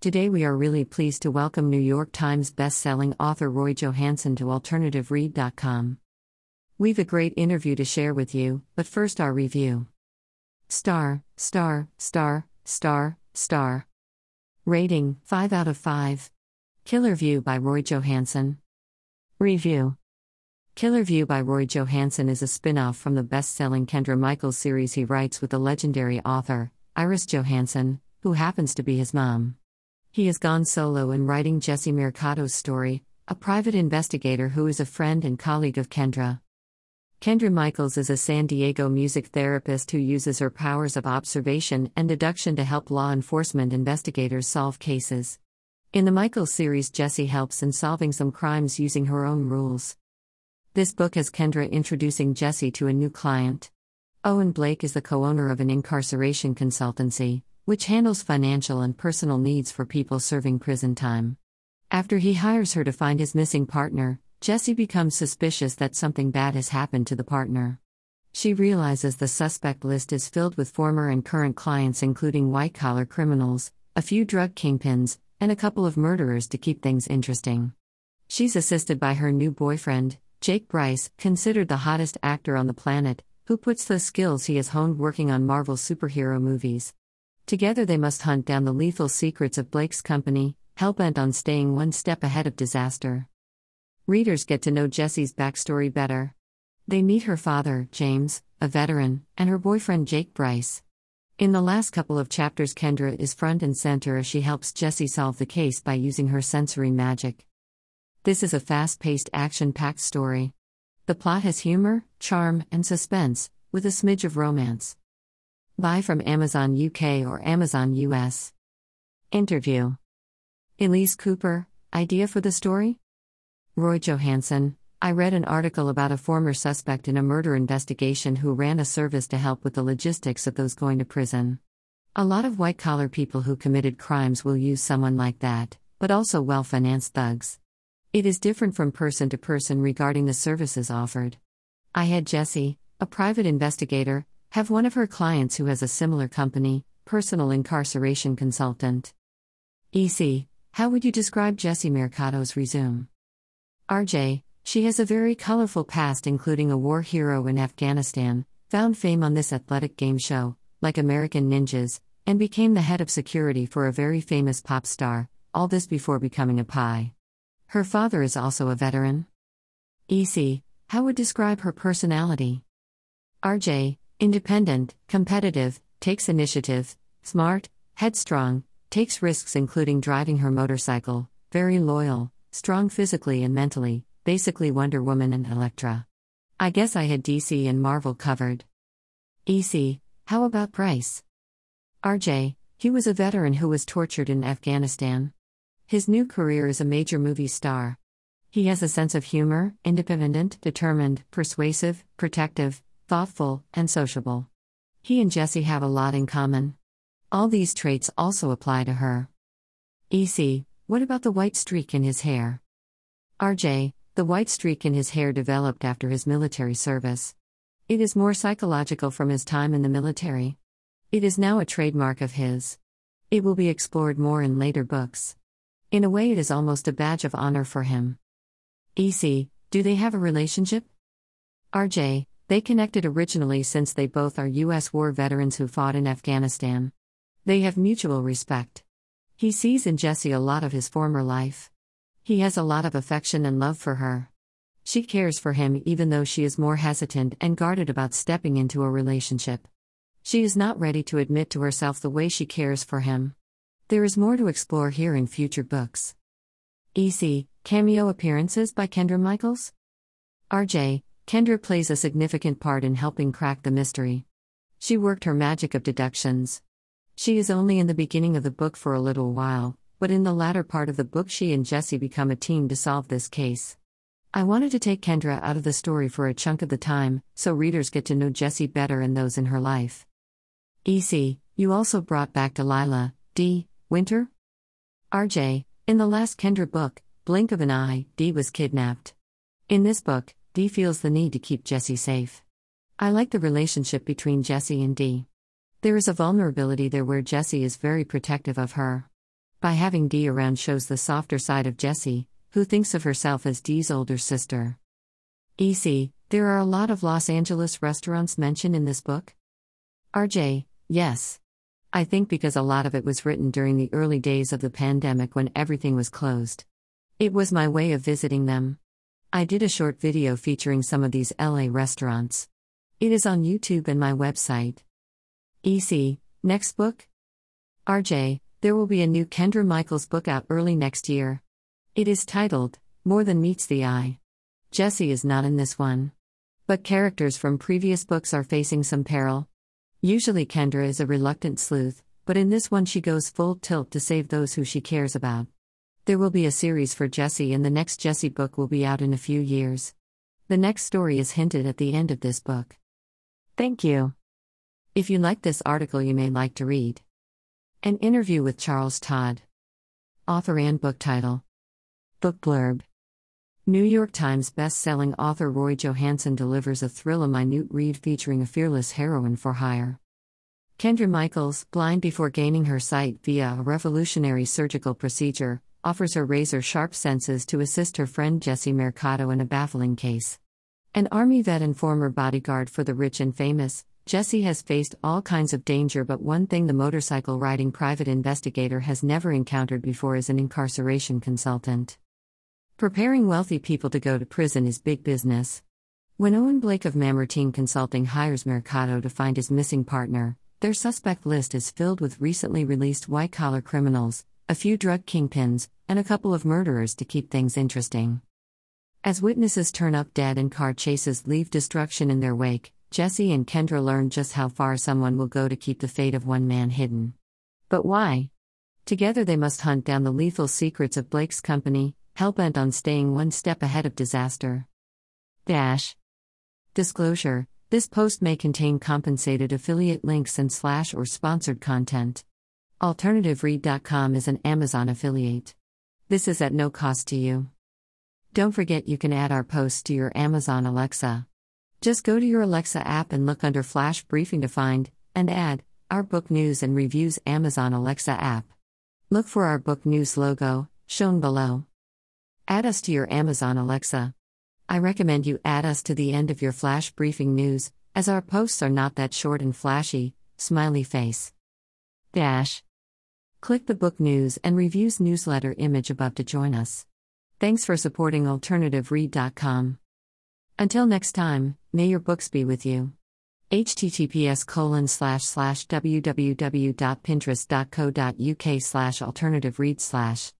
Today we are really pleased to welcome New York Times best-selling author Roy Johansen to alternativeread.com. We've a great interview to share with you, but first our review. Star, star, star, star, star. Rating 5 out of 5. Killer View by Roy Johansen. Review Killer View by Roy Johansen is a spin off from the best selling Kendra Michaels series he writes with the legendary author, Iris Johansen, who happens to be his mom. He has gone solo in writing Jesse Mercado's story, a private investigator who is a friend and colleague of Kendra. Kendra Michaels is a San Diego music therapist who uses her powers of observation and deduction to help law enforcement investigators solve cases. In the Michaels series, Jesse helps in solving some crimes using her own rules. This book has Kendra introducing Jesse to a new client. Owen Blake is the co owner of an incarceration consultancy, which handles financial and personal needs for people serving prison time. After he hires her to find his missing partner, Jesse becomes suspicious that something bad has happened to the partner. She realizes the suspect list is filled with former and current clients, including white collar criminals, a few drug kingpins, and a couple of murderers to keep things interesting. She's assisted by her new boyfriend, Jake Bryce, considered the hottest actor on the planet, who puts the skills he has honed working on Marvel superhero movies. Together they must hunt down the lethal secrets of Blake's company, hellbent on staying one step ahead of disaster. Readers get to know Jessie's backstory better. They meet her father, James, a veteran, and her boyfriend, Jake Bryce. In the last couple of chapters, Kendra is front and center as she helps Jessie solve the case by using her sensory magic. This is a fast paced, action packed story. The plot has humor, charm, and suspense, with a smidge of romance. Buy from Amazon UK or Amazon US. Interview Elise Cooper, idea for the story? Roy Johansen, I read an article about a former suspect in a murder investigation who ran a service to help with the logistics of those going to prison. A lot of white collar people who committed crimes will use someone like that, but also well financed thugs. It is different from person to person regarding the services offered. I had Jesse, a private investigator, have one of her clients who has a similar company, personal incarceration consultant. EC, how would you describe Jesse Mercado's resume? RJ, she has a very colorful past, including a war hero in Afghanistan, found fame on this athletic game show, like American Ninjas, and became the head of security for a very famous pop star, all this before becoming a pie. Her father is also a veteran. EC, how would describe her personality? RJ, Independent, competitive, takes initiative, smart, headstrong, takes risks including driving her motorcycle, very loyal, strong physically and mentally, basically Wonder Woman and Elektra. I guess I had DC and Marvel covered. EC, how about Bryce? RJ, he was a veteran who was tortured in Afghanistan. His new career is a major movie star. He has a sense of humor, independent, determined, persuasive, protective, thoughtful, and sociable. He and Jesse have a lot in common. All these traits also apply to her. EC, what about the white streak in his hair? RJ, the white streak in his hair developed after his military service. It is more psychological from his time in the military. It is now a trademark of his. It will be explored more in later books. In a way, it is almost a badge of honor for him. EC, do they have a relationship? RJ, they connected originally since they both are U.S. war veterans who fought in Afghanistan. They have mutual respect. He sees in Jesse a lot of his former life. He has a lot of affection and love for her. She cares for him even though she is more hesitant and guarded about stepping into a relationship. She is not ready to admit to herself the way she cares for him. There is more to explore here in future books. EC Cameo appearances by Kendra Michaels? RJ Kendra plays a significant part in helping crack the mystery. She worked her magic of deductions. She is only in the beginning of the book for a little while, but in the latter part of the book, she and Jesse become a team to solve this case. I wanted to take Kendra out of the story for a chunk of the time, so readers get to know Jesse better and those in her life. EC, you also brought back Delilah, D. Winter? RJ, in the last Kendra book, Blink of an Eye, D was kidnapped. In this book, D feels the need to keep Jesse safe. I like the relationship between Jesse and D. There is a vulnerability there where Jesse is very protective of her. By having Dee around shows the softer side of Jesse, who thinks of herself as Dee's older sister. EC, there are a lot of Los Angeles restaurants mentioned in this book? RJ, yes. I think because a lot of it was written during the early days of the pandemic when everything was closed. It was my way of visiting them. I did a short video featuring some of these LA restaurants. It is on YouTube and my website. EC, next book? RJ, there will be a new Kendra Michaels book out early next year. It is titled, More Than Meets the Eye. Jesse is not in this one. But characters from previous books are facing some peril. Usually, Kendra is a reluctant sleuth, but in this one, she goes full tilt to save those who she cares about. There will be a series for Jesse, and the next Jesse book will be out in a few years. The next story is hinted at the end of this book. Thank you. If you like this article, you may like to read an interview with Charles Todd, author and book title, book blurb. New York Times best-selling author Roy Johansen delivers a thrill a minute read featuring a fearless heroine for hire. Kendra Michaels, blind before gaining her sight via a revolutionary surgical procedure, offers her razor sharp senses to assist her friend Jesse Mercado in a baffling case. An Army vet and former bodyguard for the rich and famous, Jesse has faced all kinds of danger, but one thing the motorcycle riding private investigator has never encountered before is an incarceration consultant. Preparing wealthy people to go to prison is big business. When Owen Blake of Mamertine Consulting hires Mercado to find his missing partner, their suspect list is filled with recently released white collar criminals, a few drug kingpins, and a couple of murderers to keep things interesting. As witnesses turn up dead and car chases leave destruction in their wake, Jesse and Kendra learn just how far someone will go to keep the fate of one man hidden. But why? Together they must hunt down the lethal secrets of Blake's company, hellbent on staying one step ahead of disaster. Dash. Disclosure This post may contain compensated affiliate links and slash or sponsored content. AlternativeRead.com is an Amazon affiliate. This is at no cost to you. Don't forget you can add our posts to your Amazon Alexa. Just go to your Alexa app and look under Flash Briefing to find and add our book news and reviews Amazon Alexa app. Look for our book news logo, shown below. Add us to your Amazon Alexa. I recommend you add us to the end of your flash briefing news, as our posts are not that short and flashy. Smiley face. Dash. Click the book news and reviews newsletter image above to join us. Thanks for supporting AlternativeRead.com. Until next time, may your books be with you. https www.pinterest.co.uk alternative read